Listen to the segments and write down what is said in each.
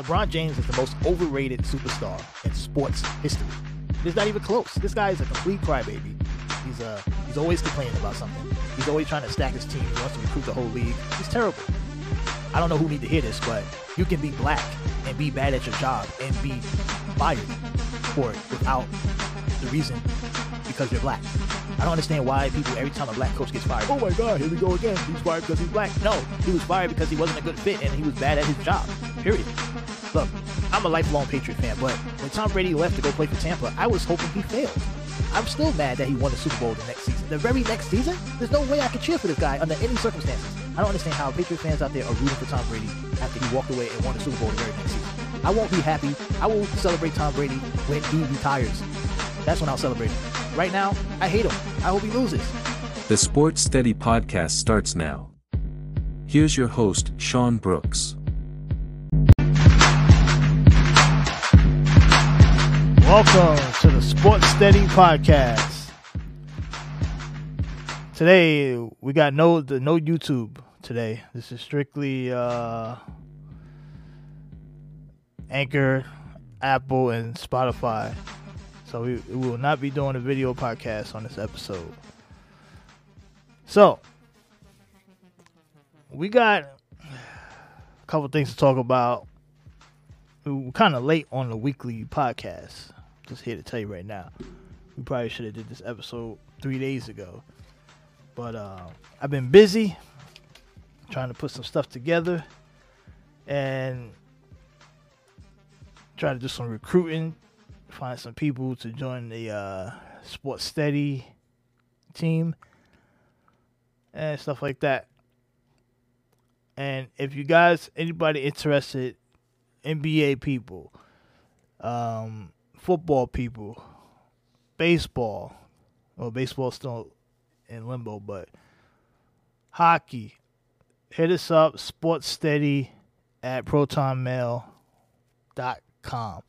LeBron James is the most overrated superstar in sports history. It's not even close. This guy is a complete crybaby. He's uh he's always complaining about something. He's always trying to stack his team. He wants to recruit the whole league. He's terrible. I don't know who need to hear this, but you can be black and be bad at your job and be fired for it without the reason because you're black. I don't understand why people every time a black coach gets fired, oh my god, here we go again. He's fired because he's black. No, he was fired because he wasn't a good fit and he was bad at his job. Period. Look, I'm a lifelong Patriot fan, but when Tom Brady left to go play for Tampa, I was hoping he failed. I'm still mad that he won the Super Bowl the next season. The very next season, there's no way I could cheer for this guy under any circumstances. I don't understand how Patriot fans out there are rooting for Tom Brady after he walked away and won the Super Bowl the very next season. I won't be happy. I will celebrate Tom Brady when he retires. That's when I'll celebrate. Right now, I hate him. I hope he loses. The Sports Steady podcast starts now. Here's your host, Sean Brooks. Welcome to the Sports Steady podcast. Today we got no the no YouTube today. This is strictly uh Anchor, Apple, and Spotify. So we, we will not be doing a video podcast on this episode. So we got a couple things to talk about. We're kind of late on the weekly podcast. Just here to tell you right now. We probably should have did this episode three days ago. But uh, I've been busy trying to put some stuff together. And try to do some recruiting, find some people to join the uh, Sports Steady team and stuff like that. And if you guys, anybody interested, NBA people, um, football people, baseball, well, baseball's still in limbo, but hockey, hit us up, Sports Steady at protonmail.com com.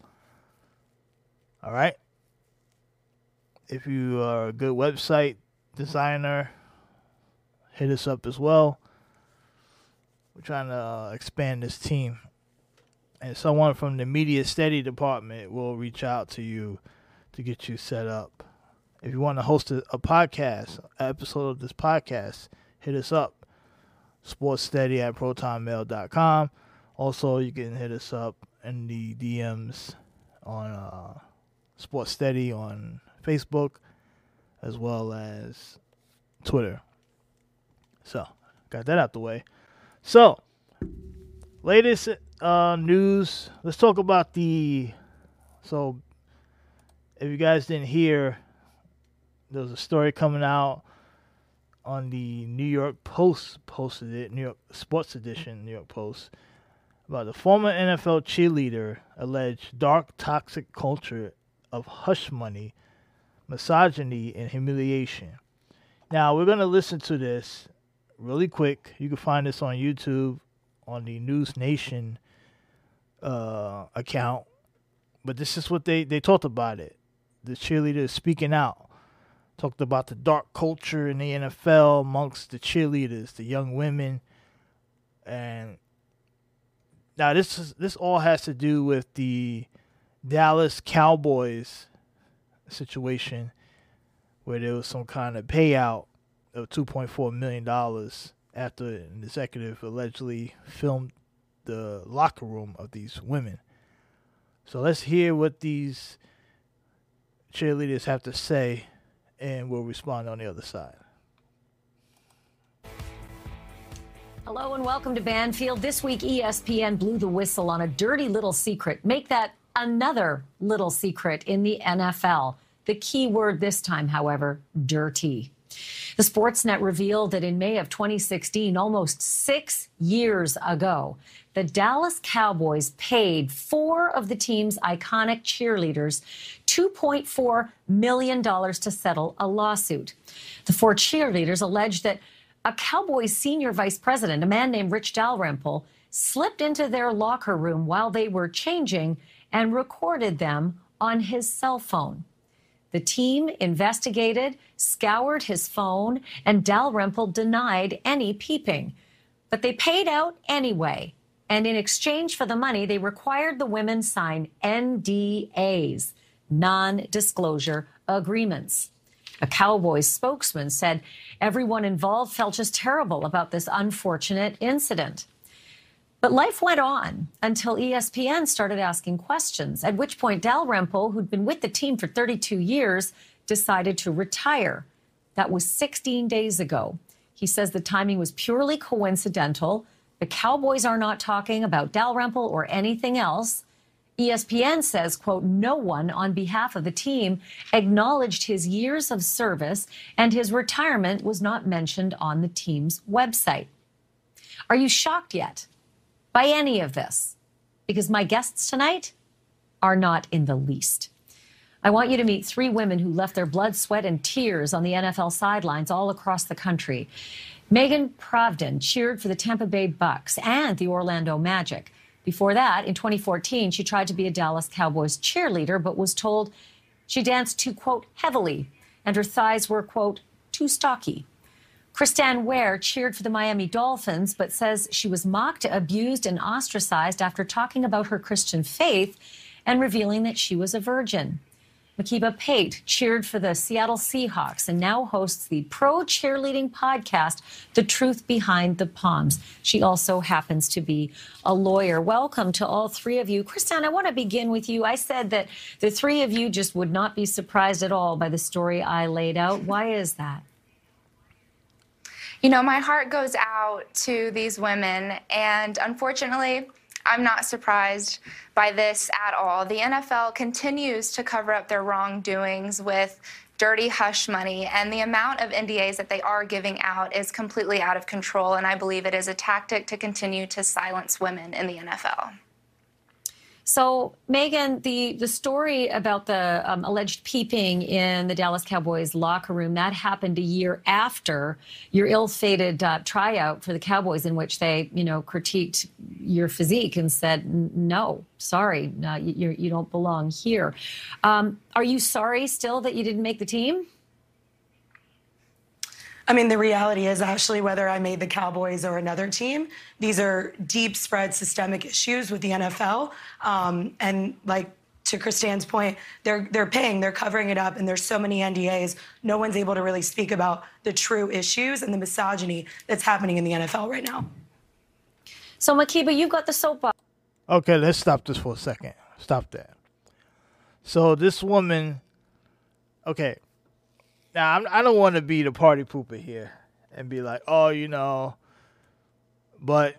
All right. If you are a good website designer, hit us up as well. We're trying to uh, expand this team. And someone from the media study department will reach out to you to get you set up. If you want to host a, a podcast, episode of this podcast, hit us up. Sportssteady at protonmail.com. Also, you can hit us up in the DMs on uh, Sports Steady on Facebook as well as Twitter. So, got that out the way. So, latest uh, news. Let's talk about the. So, if you guys didn't hear, there's a story coming out on the New York Post posted it, New York Sports Edition, New York Post about the former NFL cheerleader alleged dark, toxic culture of hush money, misogyny, and humiliation. Now, we're going to listen to this really quick. You can find this on YouTube on the News Nation uh, account. But this is what they, they talked about it. The cheerleader speaking out. Talked about the dark culture in the NFL amongst the cheerleaders, the young women, and now this is, this all has to do with the Dallas Cowboys situation where there was some kind of payout of 2.4 million dollars after an executive allegedly filmed the locker room of these women. So let's hear what these cheerleaders have to say and we'll respond on the other side. Hello and welcome to Banfield. This week, ESPN blew the whistle on a dirty little secret. Make that another little secret in the NFL. The key word this time, however, dirty. The Sportsnet revealed that in May of 2016, almost six years ago, the Dallas Cowboys paid four of the team's iconic cheerleaders $2.4 million to settle a lawsuit. The four cheerleaders alleged that a Cowboys senior vice president, a man named Rich Dalrymple, slipped into their locker room while they were changing and recorded them on his cell phone. The team investigated, scoured his phone, and Dalrymple denied any peeping. But they paid out anyway. And in exchange for the money, they required the women sign NDAs, non disclosure agreements. A Cowboys spokesman said everyone involved felt just terrible about this unfortunate incident. But life went on until ESPN started asking questions, at which point Dalrymple, who'd been with the team for 32 years, decided to retire. That was 16 days ago. He says the timing was purely coincidental. The Cowboys are not talking about Dalrymple or anything else. ESPN says, quote, no one on behalf of the team acknowledged his years of service and his retirement was not mentioned on the team's website. Are you shocked yet by any of this? Because my guests tonight are not in the least. I want you to meet three women who left their blood, sweat, and tears on the NFL sidelines all across the country. Megan Pravdin cheered for the Tampa Bay Bucks and the Orlando Magic. Before that, in 2014, she tried to be a Dallas Cowboys cheerleader, but was told she danced too, quote, heavily, and her thighs were, quote, too stocky. Kristyn Ware cheered for the Miami Dolphins, but says she was mocked, abused, and ostracized after talking about her Christian faith and revealing that she was a virgin. Makiba Pate cheered for the Seattle Seahawks and now hosts the pro cheerleading podcast, The Truth Behind the Palms. She also happens to be a lawyer. Welcome to all three of you. Kristyn, I want to begin with you. I said that the three of you just would not be surprised at all by the story I laid out. Why is that? You know, my heart goes out to these women, and unfortunately, I'm not surprised by this at all. The NFL continues to cover up their wrongdoings with dirty hush money, and the amount of NDAs that they are giving out is completely out of control. And I believe it is a tactic to continue to silence women in the NFL. So, Megan, the, the story about the um, alleged peeping in the Dallas Cowboys locker room, that happened a year after your ill-fated uh, tryout for the Cowboys in which they, you know, critiqued your physique and said, no, sorry, uh, you, you don't belong here. Um, are you sorry still that you didn't make the team? I mean, the reality is, Ashley, whether I made the Cowboys or another team, these are deep spread systemic issues with the NFL. Um, and like to Kristyn's point, they're they're paying, they're covering it up, and there's so many NDAs. No one's able to really speak about the true issues and the misogyny that's happening in the NFL right now. So, Makiba, you've got the soapbox. Okay, let's stop this for a second. Stop that. So this woman, okay, now I'm, I do not want to be the party pooper here and be like, oh, you know, but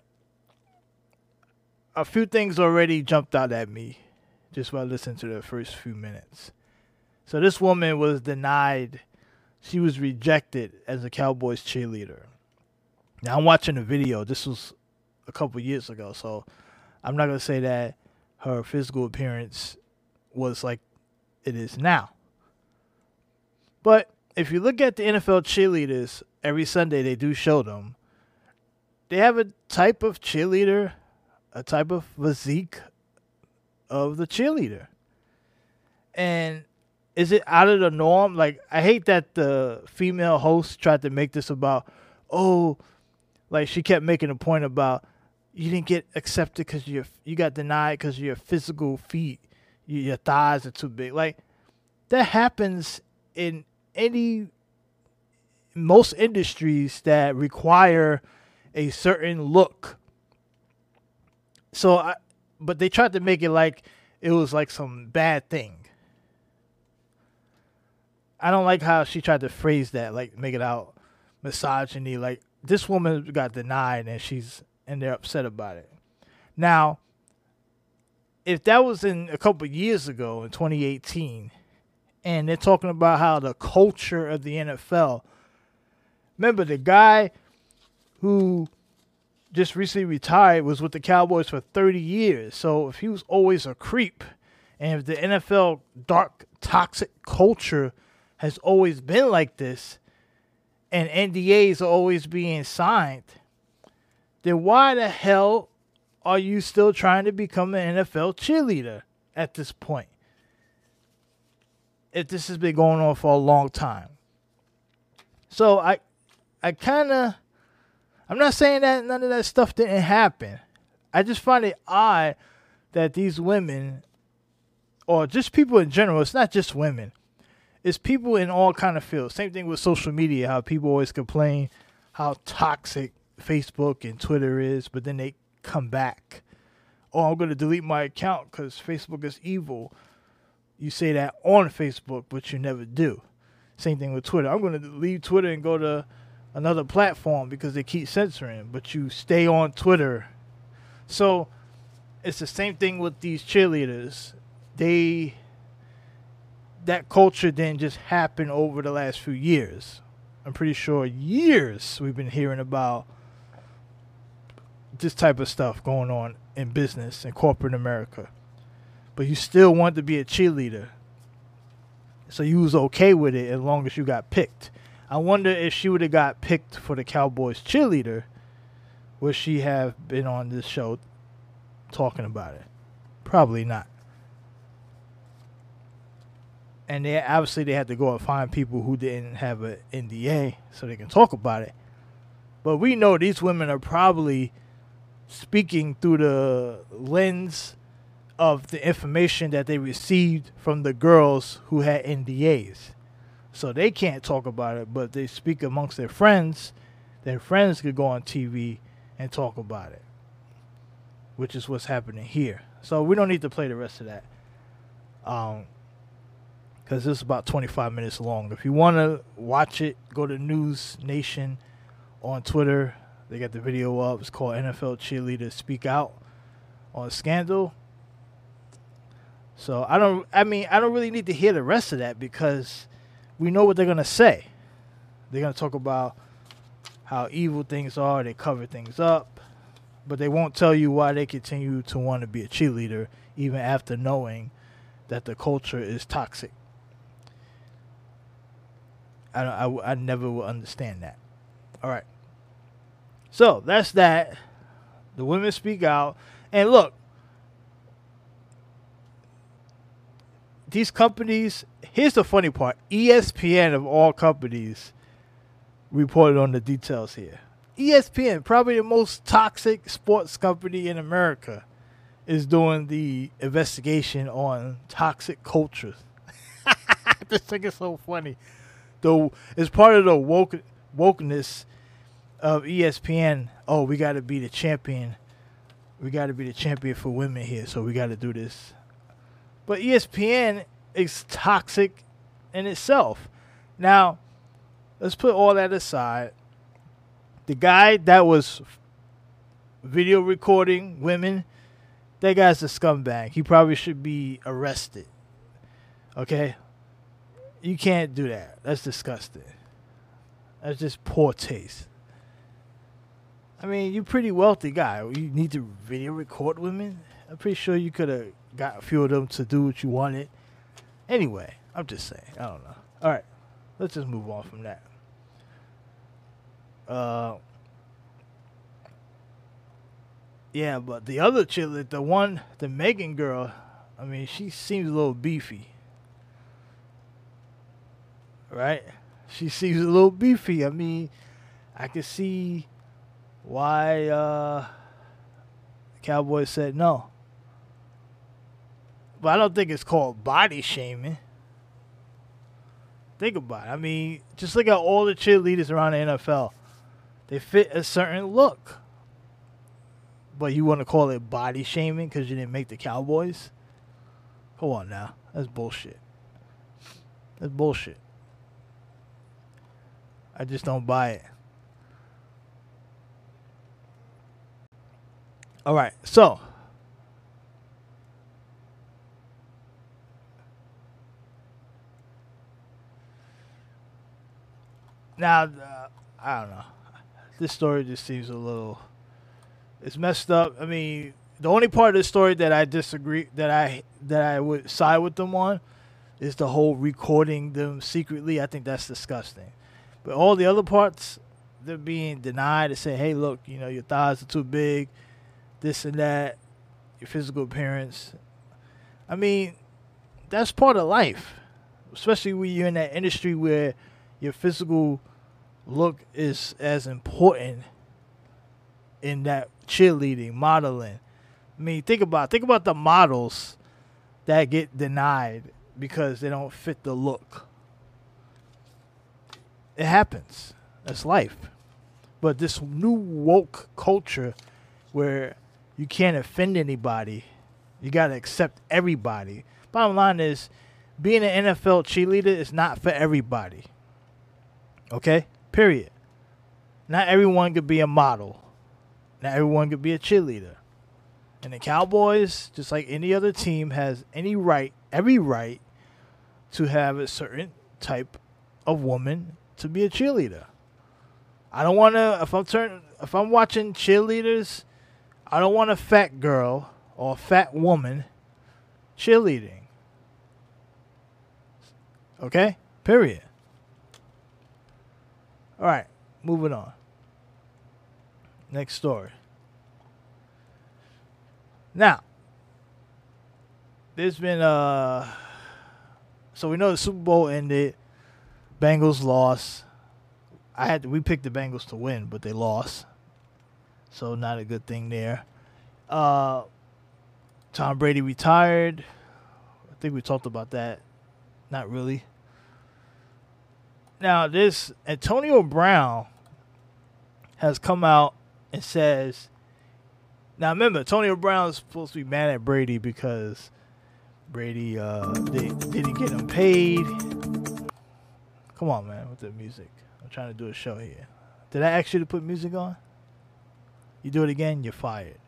a few things already jumped out at me just while listening to the first few minutes. So this woman was denied, she was rejected as a Cowboys cheerleader. Now I'm watching the video. This was a couple years ago, so I'm not gonna say that her physical appearance was like it is now. But if you look at the NFL cheerleaders, every Sunday they do show them. They have a type of cheerleader, a type of physique of the cheerleader. And is it out of the norm? Like I hate that the female host tried to make this about, oh, like she kept making a point about you didn't get accepted because you you got denied because your physical feet, your thighs are too big. Like that happens in any most industries that require a certain look. So I but they tried to make it like it was like some bad thing. I don't like how she tried to phrase that, like make it out misogyny. Like this woman got denied and she's and they're upset about it. Now, if that was in a couple years ago in 2018, and they're talking about how the culture of the NFL. Remember the guy who just recently retired was with the Cowboys for 30 years. So if he was always a creep, and if the NFL dark toxic culture has always been like this, and NDAs are always being signed, then why the hell are you still trying to become an NFL cheerleader at this point? If this has been going on for a long time. So I I kind of I'm not saying that none of that stuff didn't happen. I just find it odd that these women, or just people in general, it's not just women, it's people in all kind of fields. Same thing with social media, how people always complain how toxic Facebook and Twitter is, but then they come back. Oh, I'm going to delete my account because Facebook is evil. You say that on Facebook, but you never do. Same thing with Twitter. I'm going to leave Twitter and go to another platform because they keep censoring, but you stay on Twitter. So it's the same thing with these cheerleaders. They that culture didn't just happen over the last few years. I'm pretty sure years we've been hearing about this type of stuff going on in business and corporate America. But you still want to be a cheerleader. So you was okay with it as long as you got picked. I wonder if she would have got picked for the Cowboys cheerleader, would she have been on this show talking about it? Probably not. And they obviously they had to go and find people who didn't have an NDA so they can talk about it. But we know these women are probably speaking through the lens of the information that they received from the girls who had NDAs. So they can't talk about it, but they speak amongst their friends. Their friends could go on TV and talk about it, which is what's happening here. So we don't need to play the rest of that. Um, because this is about 25 minutes long. If you want to watch it, go to News Nation on Twitter. They got the video up. It's called NFL Cheerleaders Speak Out on Scandal. So I don't. I mean, I don't really need to hear the rest of that because we know what they're gonna say. They're gonna talk about how evil things are. They cover things up, but they won't tell you why they continue to want to be a cheerleader even after knowing that the culture is toxic. I, I, I never will understand that. All right. So that's that. The women speak out. And look, these companies, here's the funny part ESPN, of all companies, reported on the details here. ESPN, probably the most toxic sports company in America, is doing the investigation on toxic cultures. this thing is so funny though it's part of the woke wokeness of ESPN. Oh, we got to be the champion. We got to be the champion for women here, so we got to do this. But ESPN is toxic in itself. Now, let's put all that aside. The guy that was video recording women, that guy's a scumbag. He probably should be arrested. Okay? You can't do that. That's disgusting. That's just poor taste. I mean, you're pretty wealthy guy. You need to video record women. I'm pretty sure you could have got a few of them to do what you wanted. Anyway, I'm just saying. I don't know. All right, let's just move on from that. Uh, yeah, but the other chick, the one, the Megan girl, I mean, she seems a little beefy right? She seems a little beefy. I mean, I can see why uh, Cowboys said no. But I don't think it's called body shaming. Think about it. I mean, just look at all the cheerleaders around the NFL. They fit a certain look. But you want to call it body shaming because you didn't make the Cowboys? Come on now. That's bullshit. That's bullshit. I just don't buy it. All right, so now uh, I don't know. This story just seems a little. It's messed up. I mean, the only part of the story that I disagree that I that I would side with them on is the whole recording them secretly. I think that's disgusting. But all the other parts, they're being denied to say, hey, look, you know, your thighs are too big, this and that, your physical appearance. I mean, that's part of life, especially when you're in that industry where your physical look is as important in that cheerleading, modeling. I mean, think about think about the models that get denied because they don't fit the look. It happens. That's life. But this new woke culture where you can't offend anybody, you got to accept everybody. Bottom line is, being an NFL cheerleader is not for everybody. Okay? Period. Not everyone could be a model. Not everyone could be a cheerleader. And the Cowboys, just like any other team, has any right, every right, to have a certain type of woman to be a cheerleader. I don't want to. If I'm turn, if I'm watching cheerleaders, I don't want a fat girl or a fat woman cheerleading. Okay. Period. All right. Moving on. Next story. Now, there's been uh so we know the Super Bowl ended. Bengals lost. I had to, we picked the Bengals to win, but they lost. So not a good thing there. Uh Tom Brady retired. I think we talked about that. Not really. Now this Antonio Brown has come out and says now remember, Antonio Brown is supposed to be mad at Brady because Brady uh, they, didn't get him paid. Come on, man, with the music. I'm trying to do a show here. Did I ask you to put music on? You do it again, you're fired.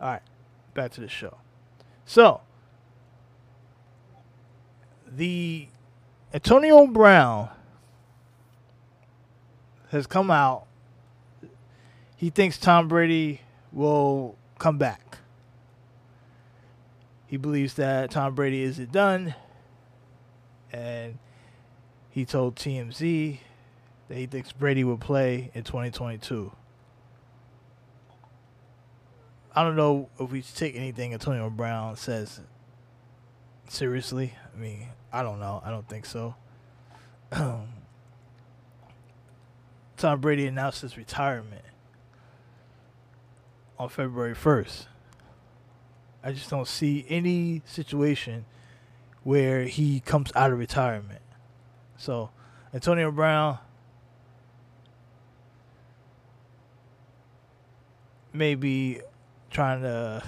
All right, back to the show. So, the Antonio Brown has come out he thinks Tom Brady will come back. He believes that Tom Brady isn't done. And he told TMZ that he thinks Brady will play in 2022. I don't know if we take anything Antonio Brown says seriously. I mean, I don't know. I don't think so. Tom Brady announced his retirement on February 1st. I just don't see any situation where he comes out of retirement. So, Antonio Brown maybe trying to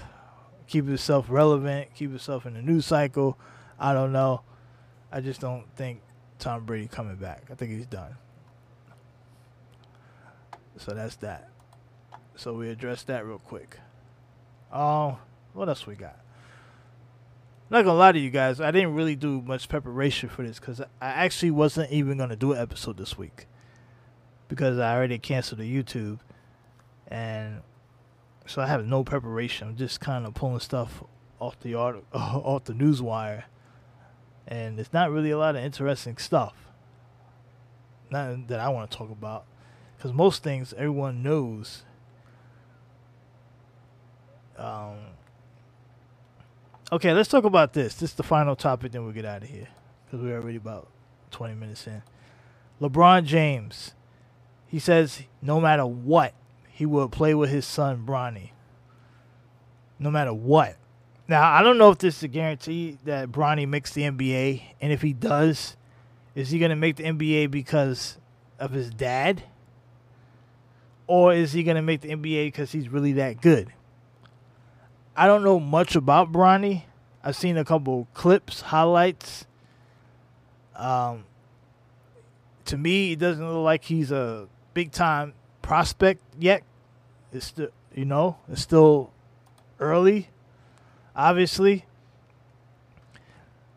keep himself relevant, keep himself in the news cycle. I don't know. I just don't think Tom Brady coming back. I think he's done. So that's that. So we addressed that real quick. Um, what else we got? not gonna lie to you guys, I didn't really do much preparation for this because I actually wasn't even gonna do an episode this week because I already canceled the YouTube, and so I have no preparation. I'm just kind of pulling stuff off the art off the news wire, and it's not really a lot of interesting stuff. Nothing that I want to talk about because most things everyone knows um, okay, let's talk about this. This is the final topic, then we'll get out of here because we're already about 20 minutes in. LeBron James, he says no matter what, he will play with his son, Bronny. No matter what. Now, I don't know if this is a guarantee that Bronny makes the NBA, and if he does, is he going to make the NBA because of his dad? Or is he going to make the NBA because he's really that good? I don't know much about Bronny. I've seen a couple clips, highlights. Um, to me, it doesn't look like he's a big time prospect yet. It's still, you know, it's still early. Obviously,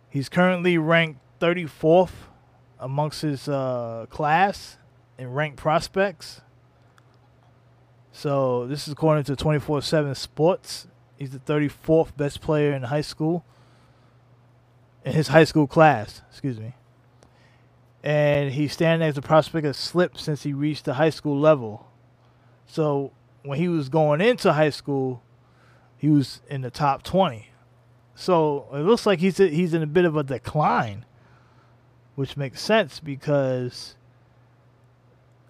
he's currently ranked 34th amongst his uh, class in ranked prospects. So this is according to 24/7 Sports. He's the 34th best player in high school. In his high school class, excuse me. And he's standing as a prospect has slipped since he reached the high school level. So when he was going into high school, he was in the top 20. So it looks like he's he's in a bit of a decline, which makes sense because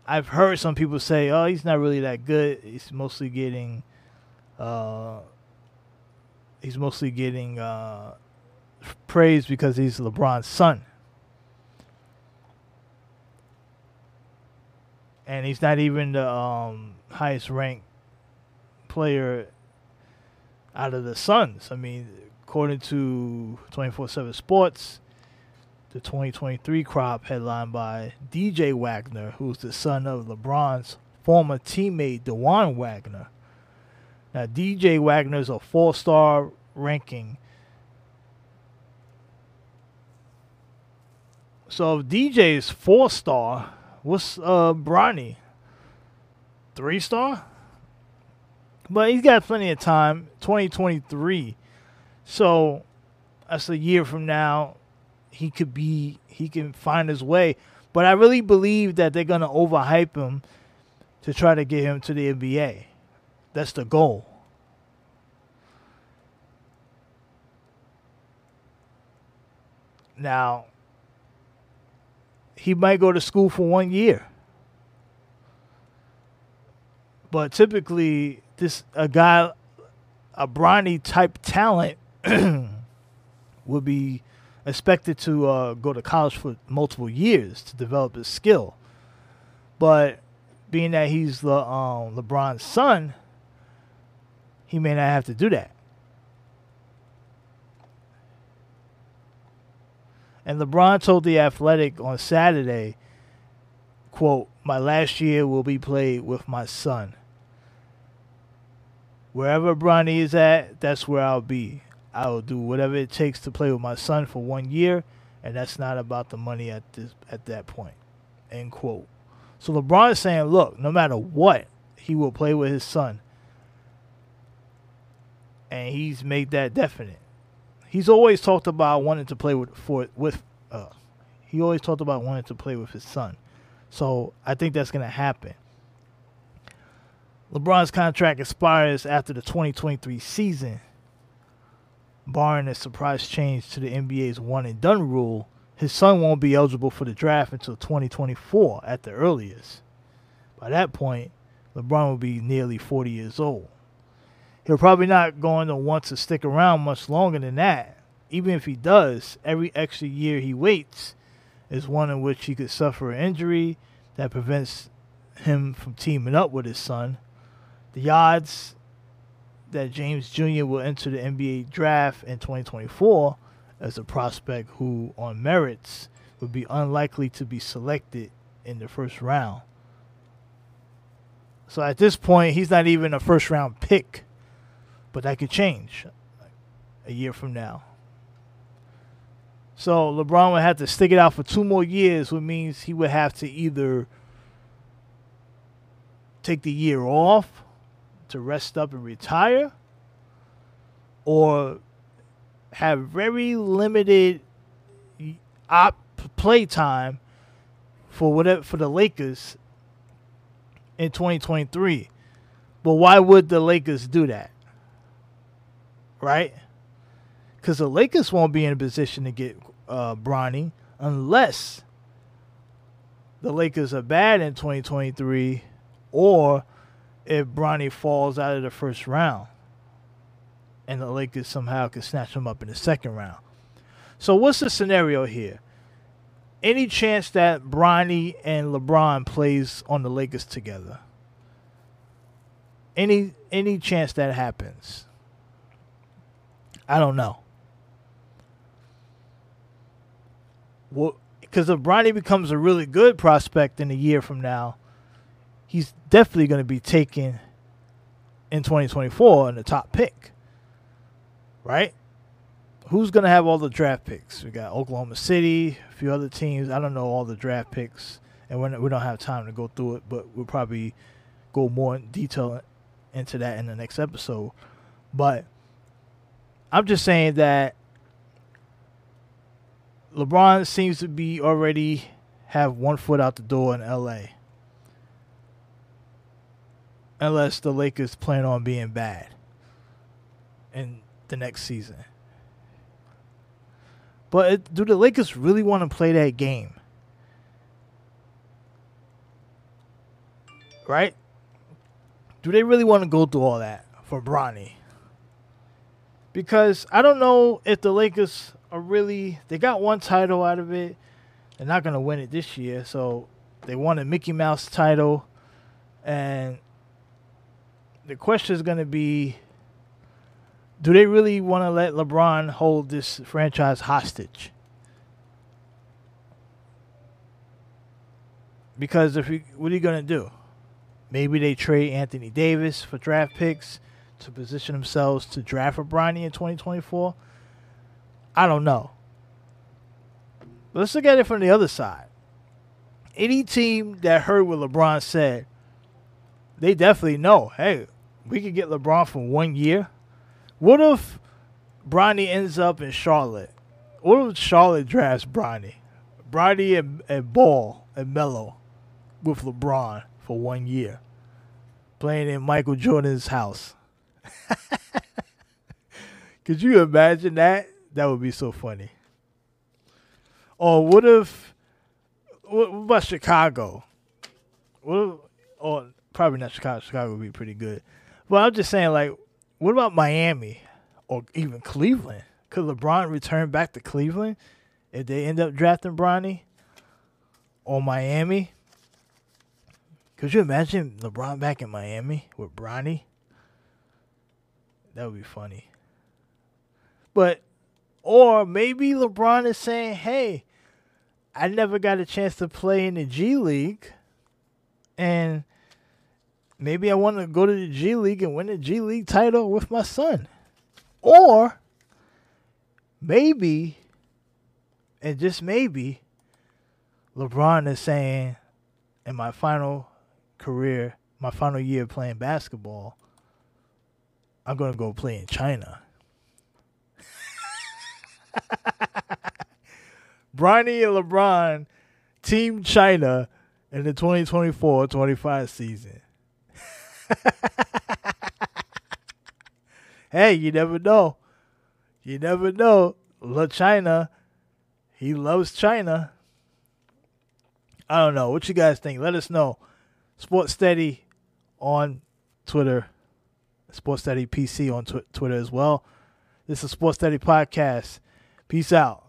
I've heard some people say, "Oh, he's not really that good. He's mostly getting, uh, he's mostly getting uh, praise because he's LeBron's son." and he's not even the um, highest ranked player out of the sons. I mean, according to 24/7 Sports, the 2023 crop headlined by DJ Wagner, who's the son of LeBron's former teammate Dajuan Wagner. Now, DJ Wagner is a four-star ranking. So if DJ is four-star, What's uh Bronny? Three star? But he's got plenty of time. 2023. So that's a year from now. He could be he can find his way. But I really believe that they're gonna overhype him to try to get him to the NBA. That's the goal. Now, he might go to school for one year. But typically, this a guy, a Bronny type talent, would be expected to uh, go to college for multiple years to develop his skill. But being that he's the um, LeBron's son, he may not have to do that. And LeBron told The Athletic on Saturday, quote, My last year will be played with my son. Wherever Bronny is at, that's where I'll be. I will do whatever it takes to play with my son for one year, and that's not about the money at this at that point. End quote. So LeBron is saying, look, no matter what, he will play with his son. And he's made that definite he's always talked about wanting to play with for with uh, he always talked about wanting to play with his son. So I think that's to happen. LeBron's contract expires after the 2023 season. Barring a surprise change to the NBA's one and done rule, his son won't be eligible for the draft until 2024 at the earliest. By that point, LeBron will be nearly 40 years old he'll probably not going to want to stick around much longer than that. Even if he does, every extra year he waits is one in which he could suffer an injury that prevents him from teaming up with his son. The odds that James Jr. will enter the NBA draft in 2024 as a prospect who, on merits, would be unlikely to be selected in the first round. So at this point, he's not even a first round pick but that could change a year from now. So LeBron would have to stick it out for two more years, which means he would have to either take the year off to rest up and retire, or have very limited op play time for whatever for the Lakers in 2023. But why would the Lakers do that? right? Because the Lakers won't be in a position to get uh, Bronny unless the Lakers are bad in 2023 or if Bronny falls out of the first round and the Lakers somehow can snatch him up in the second round. So what's the scenario here? Any chance that Bronny and LeBron plays on the Lakers together? Any any chance that happens? I don't know. Well, because if Bronny becomes a really good prospect in a year from now, he's definitely going to be taken in 2024 in the top pick. Right? Who's going to have all the draft picks? We got Oklahoma City, a few other teams. I don't know all the draft picks, and we don't have time to go through it, but we'll probably go more in detail into that in the next episode. But I'm just saying that LeBron seems to be already have one foot out the door in LA. Unless the Lakers plan on being bad in the next season. But it, do the Lakers really want to play that game? right? Do they really want to go through all that for Bronny? Because I don't know if the Lakers are really they got one title out of it. They're not gonna win it this year, so they won a Mickey Mouse title, and the question is gonna be do they really want to let LeBron hold this franchise hostage? Because if you, what are you gonna do? Maybe they trade Anthony Davis for draft picks to position themselves to draft for Bronny in 2024. I don't know. Let's look at it from the other side. Any team that heard what LeBron said, they definitely know. Hey, we could get LeBron for one year. What if Bronny ends up in Charlotte? What if Charlotte drafts Bronny? Bronny and, and Ball and Melo with LeBron for one year, playing in Michael Jordan's house. Could you imagine that? That would be so funny. Or what if? What about Chicago? What? If, or probably not Chicago. Chicago would be pretty good. But I'm just saying, like, what about Miami or even Cleveland? Could LeBron return back to Cleveland if they end up drafting Bronny or Miami? Could you imagine LeBron back in Miami with Bronny? That would be funny. But, or maybe LeBron is saying, hey, I never got a chance to play in the G League. And maybe I want to go to the G League and win the G League title with my son. Or maybe, and just maybe, LeBron is saying, in my final career, my final year playing basketball, I'm going to go play in China. Bronny and LeBron, Team China in the 2024 25 season. hey, you never know. You never know. La China, he loves China. I don't know. What you guys think? Let us know. Sports Steady on Twitter. Sports Steady PC on tw- Twitter as well. This is Sports Steady Podcast. Peace out.